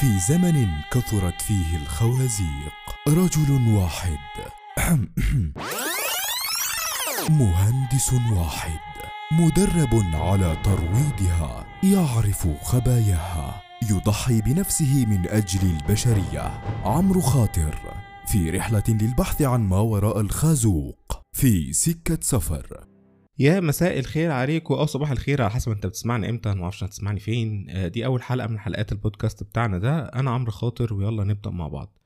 في زمن كثرت فيه الخوازيق. رجل واحد. مهندس واحد. مدرب على ترويضها. يعرف خباياها. يضحي بنفسه من أجل البشرية. عمرو خاطر. في رحلة للبحث عن ما وراء الخازوق. في سكة سفر. يا مساء الخير عليكم أو صباح الخير على حسب أنت بتسمعني إمتى أنا معرفش هتسمعني فين. آه، دي أول حلقة من حلقات البودكاست بتاعنا ده. أنا عمرو خاطر ويلا نبدأ مع بعض.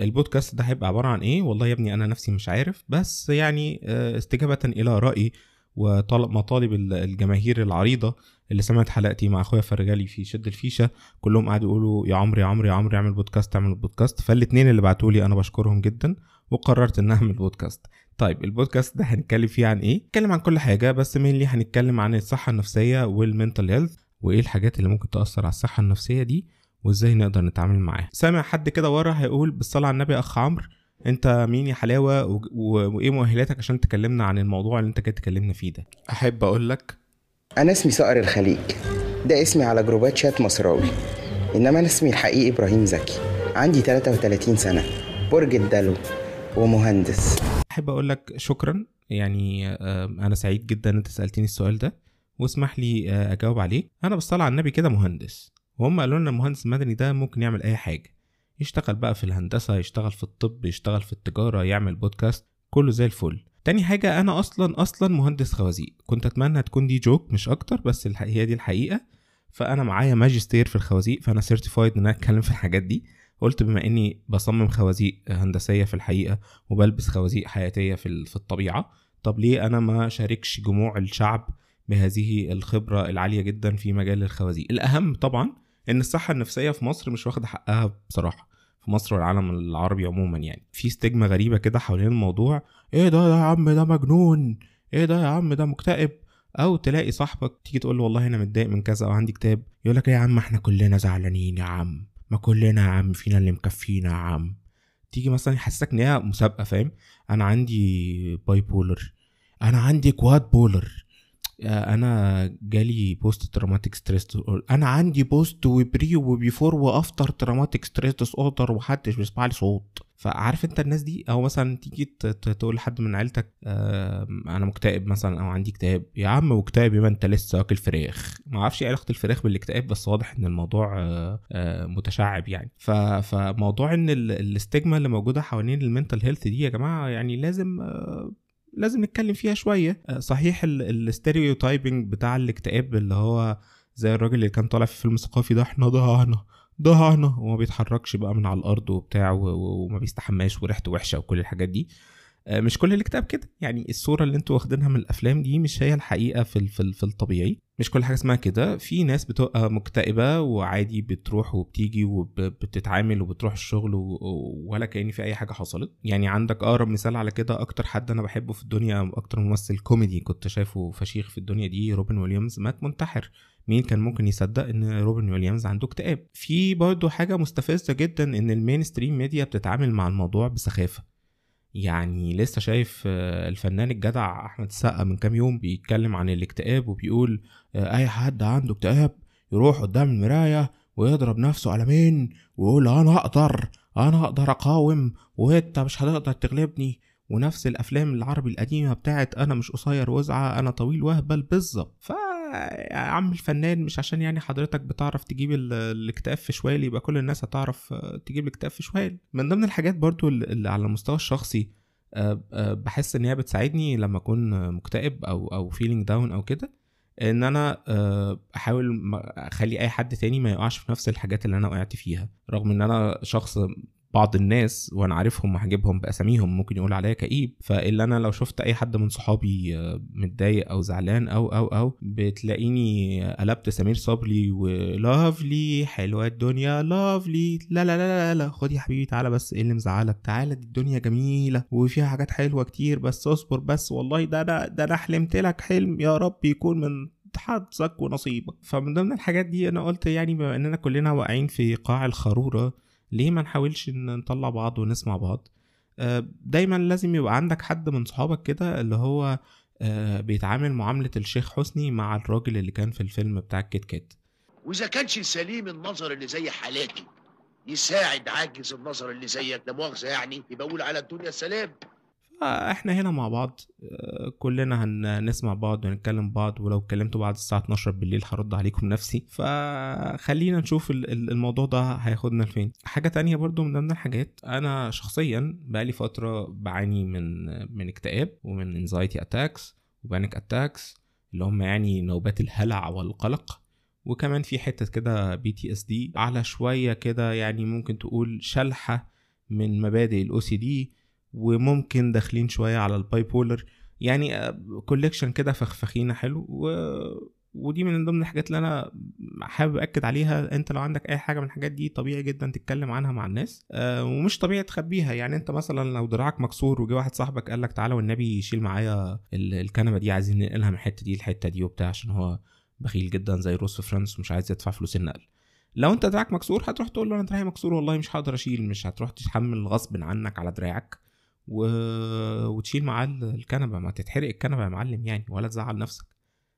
البودكاست ده هيبقى عبارة عن إيه؟ والله يا ابني أنا نفسي مش عارف بس يعني آه، استجابة إلى رايي وطلب مطالب ال- الجماهير العريضة اللي سمعت حلقتي مع أخويا فرجالي في شد الفيشة. كلهم قعدوا يقولوا يا عمرو يا عمرو يا عمرو اعمل بودكاست اعمل بودكاست. فالاتنين اللي بعتوا لي أنا بشكرهم جدا وقررت ان أعمل بودكاست. طيب البودكاست ده هنتكلم فيه عن إيه؟ نتكلم عن كل حاجة بس mainly هنتكلم عن الصحة النفسية وال mental health وإيه الحاجات اللي ممكن تأثر على الصحة النفسية دي وإزاي نقدر نتعامل معاها. سامع حد كده ورا هيقول بالصلاة على النبي أخ عمرو أنت مين يا حلاوة و... و... وإيه مؤهلاتك عشان تكلمنا عن الموضوع اللي أنت جاي تكلمنا فيه ده؟ أحب أقول لك أنا اسمي صقر الخليج ده اسمي على جروبات شات مصراوي إنما أنا اسمي الحقيقي إبراهيم زكي عندي 33 سنة برج الدلو ومهندس أحب أقول لك شكرا. يعني آه، أنا سعيد جدا إن أنت سألتني السؤال ده واسمح لي آه، أجاوب عليه. أنا بالصلاه على النبي كده مهندس. وهم قالوا لنا المهندس المدني ده ممكن يعمل أي حاجة. يشتغل بقى في الهندسة يشتغل في الطب يشتغل في التجارة يعمل بودكاست كله زي الفل. تاني حاجة أنا أصلا أصلا مهندس خوازيق. كنت أتمنى تكون دي joke مش أكتر بس هي دي الحقيقة. فأنا معايا ماجستير في الخوازيق فأنا certified إن أنا أتكلم في الحاجات دي. قلت بما إني بصمم خوازيق هندسية في الحقيقة وبلبس خوازيق حياتية في في الطبيعة طب ليه أنا ما شاركش جموع الشعب بهذه الخبرة العالية جدا في مجال الخوازيق؟ الأهم طبعا إن الصحة النفسية في مصر مش واخدة حقها بصراحة في مصر والعالم العربي عموما يعني. في ستيجما غريبة كده حوالين الموضوع إيه ده يا عم ده مجنون إيه ده يا عم ده مكتئب؟ أو تلاقي صاحبك تيجي تقول له والله أنا متضايق من كذا أو عندي كتاب يقول لك يا عم إحنا كلنا زعلانين يا عم. ما كلنا يا عم فينا اللي مكفينا يا عم. تيجي مثلا يحسسك إن هي مسابقة فاهم؟ أنا عندي bipolar أنا عندي quad polar أنا جالي post traumatic stress أنا عندي post و pre و before و after traumatic stress order ومحدش بيسمع لي صوت. فعارف انت الناس دي؟ أو مثلا تيجي تقول لحد من عيلتك آه أنا مكتئب مثلا أو عندي اكتئاب. يا عم مكتئب يبقى انت لسه واكل فراخ. ما أعرفش إيه علاقة الفراخ بالاكتئاب بس واضح ان الموضوع آه آه متشعب يعني. فموضوع ان ال- ال stigma اللي موجودة حوالين ال mental health دي يا جماعة يعني لازم آه لازم نتكلم فيها شوية. آه، صحيح ال stereotyping بتاع الاكتئاب اللي هو زي الراجل اللي كان طالع في فيلم ثقافي ده إحنا ضعنا ضعنا وما بيتحركش بقى من على الأرض وبتاع وما بيستحماش وريحته وحشة وكل الحاجات دي. آه، مش كل الاكتئاب كده. يعني الصورة اللي أنتوا واخدينها من الأفلام دي مش هي الحقيقة في في الطبيعي. مش كل حاجة اسمها كده. في ناس بتبقى مكتئبة وعادي بتروح وبتيجي وبتتعامل وبتروح الشغل و- ولا كأن في أي حاجة حصلت. يعني عندك أقرب مثال على كده أكتر حد أنا بحبه في الدنيا أكتر ممثل كوميدي كنت شايفه فشيخ في الدنيا دي روبن ويليامز مات منتحر. مين كان ممكن يصدق إن روبن ويليامز عنده اكتئاب؟ في برضه حاجة مستفزة جدا إن ال mainstream media بتتعامل مع الموضوع بسخافة. يعني لسه شايف آه، الفنان الجدع أحمد السقا من كام يوم بيتكلم عن الاكتئاب وبيقول آه، أي حد عنده اكتئاب يروح قدام المراية ويضرب نفسه قلمين ويقول أنا أقدر أنا أقدر أقاوم وأنت مش هتقدر تغلبني. ونفس الأفلام العربي القديمة بتاعت أنا مش قصير وزعة أنا طويل وهبل بالظبط. يا عم الفنان مش عشان يعني حضرتك بتعرف تجيب ال- الاكتئاب في شوال يبقى كل الناس هتعرف آه، تجيب الاكتئاب في شوال. من ضمن الحاجات برضو اللي على المستوى الشخصي آه، آه، بحس إن هي بتساعدني لما أكون مكتئب أو أو feeling down أو كده إن أنا أحاول أخلي أي حد تاني ما يقعش في نفس الحاجات اللي أنا وقعت فيها. رغم إن أنا شخص بعض الناس وأنا عارفهم وهجيبهم بأساميهم ممكن يقول عليا كئيب. فإلا أنا لو شفت أي حد من صحابي آه، متضايق أو زعلان أو أو أو بتلاقيني قلبت سمير صبري ولافلي حلوة الدنيا لافلي لا لا لا لا لا خد يا حبيبي تعالى بس إيه اللي مزعلك؟ تعالى دي الدنيا جميلة وفيها حاجات حلوة كتير بس اصبر بس والله ده أنا ده أنا حلمت لك حلم يا رب يكون من حظك ونصيبك. فمن ضمن الحاجات دي أنا قلت يعني بما إننا كلنا واقعين في قاع الخرورة ليه ما نحاولش إن نطلع بعض ونسمع بعض؟ آه، دايما لازم يبقى عندك حد من صحابك كده اللي هو آه، بيتعامل معاملة الشيخ حسني مع الراجل اللي كان في الفيلم بتاع الكيت كات. وإذا كانش سليم النظر اللي زي حالاتي يساعد عاجز النظر اللي زيك ده مؤاخذة يعني يبقى على الدنيا سلام. فاحنا هنا مع بعض آه، كلنا هنسمع بعض ونتكلم بعض ولو اتكلمتوا بعد الساعة 12 بالليل هرد عليكم نفسي. فخلينا نشوف ال- ال- الموضوع ده هياخدنا لفين حاجة تانية برضو من ضمن الحاجات أنا شخصيا بقالي فترة بعاني من من اكتئاب ومن anxiety attacks و panic attacks اللي هم يعني نوبات الهلع والقلق. وكمان في حتة كده PTSD على شوية كده يعني ممكن تقول شلحة من مبادئ ال OCD وممكن داخلين شوية على ال bipolar. يعني collection كده فخفخينه حلو. و... ودي من ضمن الحاجات اللي أنا حابب اكد عليها. أنت لو عندك أي حاجة من الحاجات دي طبيعي جدا تتكلم عنها مع الناس. آه ومش طبيعي تخبيها. يعني أنت مثلا لو دراعك مكسور وجه واحد صاحبك قال لك تعالى والنبي يشيل معايا ال- الكنبة دي عايزين ننقلها من الحتة دي الحته دي وبتاع عشان هو بخيل جدا زي روس في Friends ومش عايز يدفع فلوس النقل. لو أنت دراعك مكسور هتروح تقول له أنا دراعي مكسور والله مش هقدر أشيل مش هتروح تحمل غصب عنك على دراعك. و... وتشيل معاه ال- الكنبة. ما تتحرق الكنبة يا معلم يعني ولا تزعل نفسك.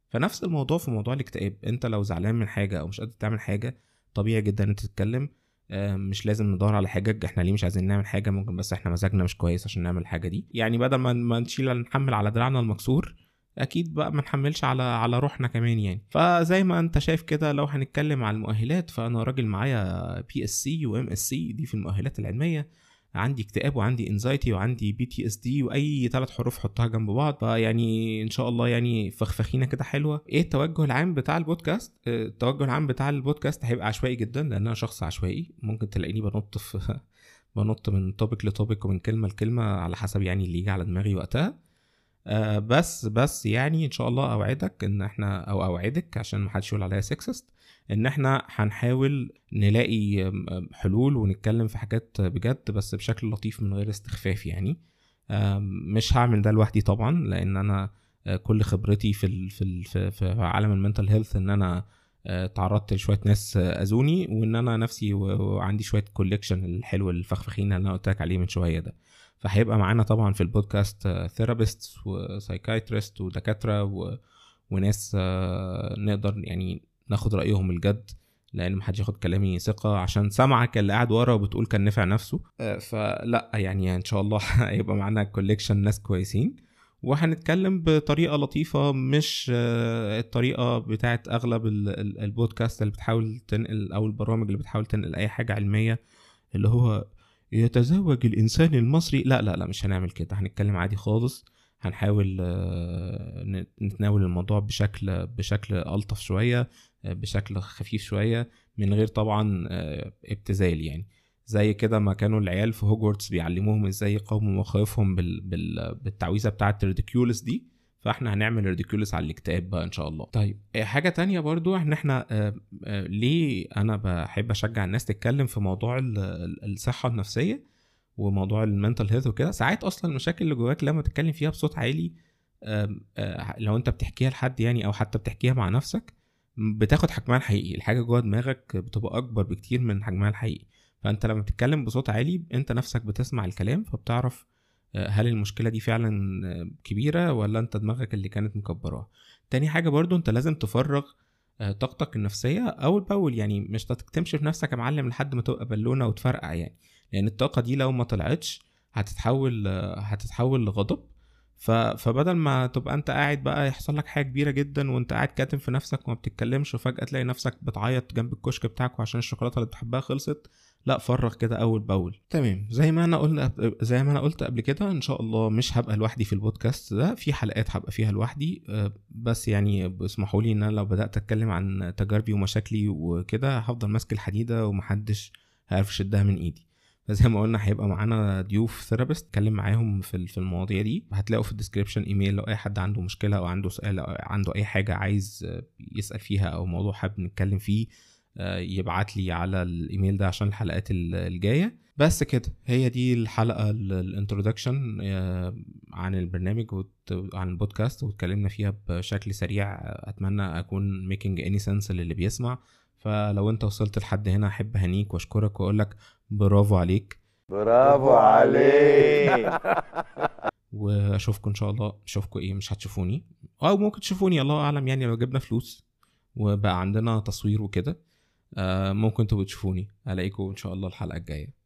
فنفس الموضوع في موضوع الاكتئاب. انت لو زعلان من حاجة أو مش قادر تعمل حاجة طبيعي جدا إن أنت تتكلم. آه، مش لازم ندور على حاجات إحنا ليه مش عايزين نعمل حاجة؟ ممكن بس إحنا مزاجنا مش كويس عشان نعمل الحاجة دي. يعني بدل ما ما نشيل نحمل على دراعنا المكسور أكيد بقى ما نحملش على على روحنا كمان يعني. فزي ما أنت شايف كده لو هنتكلم على المؤهلات فأنا راجل معايا BSc و MSc دي في المؤهلات العلمية. عندي اكتئاب وعندي anxiety وعندي PTSD وأي ثلاث حروف حطها جنب بعض فيعني إن شاء الله يعني فخفخينة كده حلوة. إيه التوجه العام بتاع البودكاست؟ آه، التوجه العام بتاع البودكاست هيبقى عشوائي جدا لأن أنا شخص عشوائي. ممكن تلاقيني بنط في بنط من topic ل topic ومن كلمة لكلمة على حسب يعني اللي يجي على دماغي وقتها. آه بس بس يعني إن شاء الله أوعدك إن إحنا أو أوعدك عشان ما حدش يقول عليا sexist إن إحنا هنحاول نلاقي حلول ونتكلم في حاجات بجد بس بشكل لطيف من غير استخفاف يعني. مش هعمل ده لوحدي طبعا لأن أنا آه، كل خبرتي في في في, عالم ال mental health إن أنا آه، تعرضت لشوية ناس أذوني وإن أنا نفسي وعندي شوية collection الحلو الفخفخين اللي أنا قلت لك عليه من شوية ده. فهيبقى معانا طبعا في ال podcast therapist و psychiatrist ودكاترة و... وناس آه، نقدر يعني ناخد رأيهم الجد لأن محدش ياخد كلامي ثقة عشان سمعك اللي قاعد ورا وبتقول كان نفع نفسه. آه، فلا يعني إن شاء الله هيبقى معانا كوليكشن ناس كويسين. وهنتكلم بطريقة لطيفة مش آه، الطريقة بتاعت أغلب ال- ال- البودكاست اللي بتحاول تنقل أو البرامج اللي بتحاول تنقل أي حاجة علمية اللي هو يتزوج الإنسان المصري. لا لا لا مش هنعمل كده. هنتكلم عادي خالص. هنحاول آه، نتناول الموضوع بشكل بشكل ألطف شوية آه، بشكل خفيف شوية من غير طبعا آه، ابتذال يعني. زي كده ما كانوا العيال في هوجورتس بيعلموهم إزاي يقاوموا مخاوفهم بال... بال... بالتعويذة بتاعة ال Riddikulus دي. فاحنا هنعمل Riddikulus على الاكتئاب بقى إن شاء الله. طيب آه، حاجة تانية برضو ان إحنا آه، آه، ليه أنا بحب أشجع الناس تتكلم في موضوع ال- ال- الصحة النفسية وموضوع ال mental health وكده؟ ساعات أصلا المشاكل اللي جواك لما تتكلم فيها بصوت عالي لو أنت بتحكيها لحد يعني أو حتى بتحكيها مع نفسك بتاخد حجمها الحقيقي. الحاجة جوه دماغك بتبقى أكبر بكتير من حجمها الحقيقي. فأنت لما بتتكلم بصوت عالي أنت نفسك بتسمع الكلام فبتعرف هل المشكلة دي فعلا كبيرة ولا أنت دماغك اللي كانت مكبراها تاني حاجة برضو أنت لازم تفرغ آه، طاقتك النفسية اول باول يعني مش تمشي في نفسك يا معلم لحد ما تبقى بالونة وتفرقع يعني لأن الطاقة دي لو ما طلعتش هتتحول آه، هتتحول لغضب. فبدل ما تبقى أنت قاعد بقى يحصل لك حاجة كبيرة جدا وأنت قاعد كاتم في نفسك وما بتتكلمش وفجأة تلاقي نفسك بتعيط جنب الكشك بتاعك عشان الشوكولاتة اللي بتحبها خلصت لا فرغ كده أول بأول. تمام. زي ما أنا قلنا زي ما أنا قلت قبل كده إن شاء الله مش هبقى لوحدي في البودكاست ده. في حلقات هبقى فيها لوحدي. آه، بس يعني اسمحوا لي إن أنا لو بدأت أتكلم عن تجاربي ومشاكلي وكده هفضل ماسك الحديدة ومحدش هيعرف يشدها من إيدي. فزي ما قلنا هيبقى معانا ضيوف therapist اتكلم معاهم في في المواضيع دي. هتلاقوا في ال description email لو أي حد عنده مشكلة أو عنده سؤال أو عنده أي حاجة عايز يسأل فيها أو موضوع حابب نتكلم فيه يبعت لي على الإيميل ده عشان الحلقات ال- الجاية. بس كده هي دي الحلقة ال introduction عن البرنامج وت- عن البودكاست واتكلمنا فيها بشكل سريع. آه، أتمنى أكون making any sense للي بيسمع. فلو أنت وصلت لحد هنا أحب أهنيك وأشكرك وأقول لك برافو عليك. برافو عليك. وأشوفكم إن شاء الله. أشوفكم إيه؟ مش هتشوفوني. أو ممكن تشوفوني الله أعلم يعني لو جبنا فلوس وبقى عندنا تصوير وكده. آه، ممكن تبقوا تشوفوني ألاقيكم إن شاء الله الحلقة الجاية.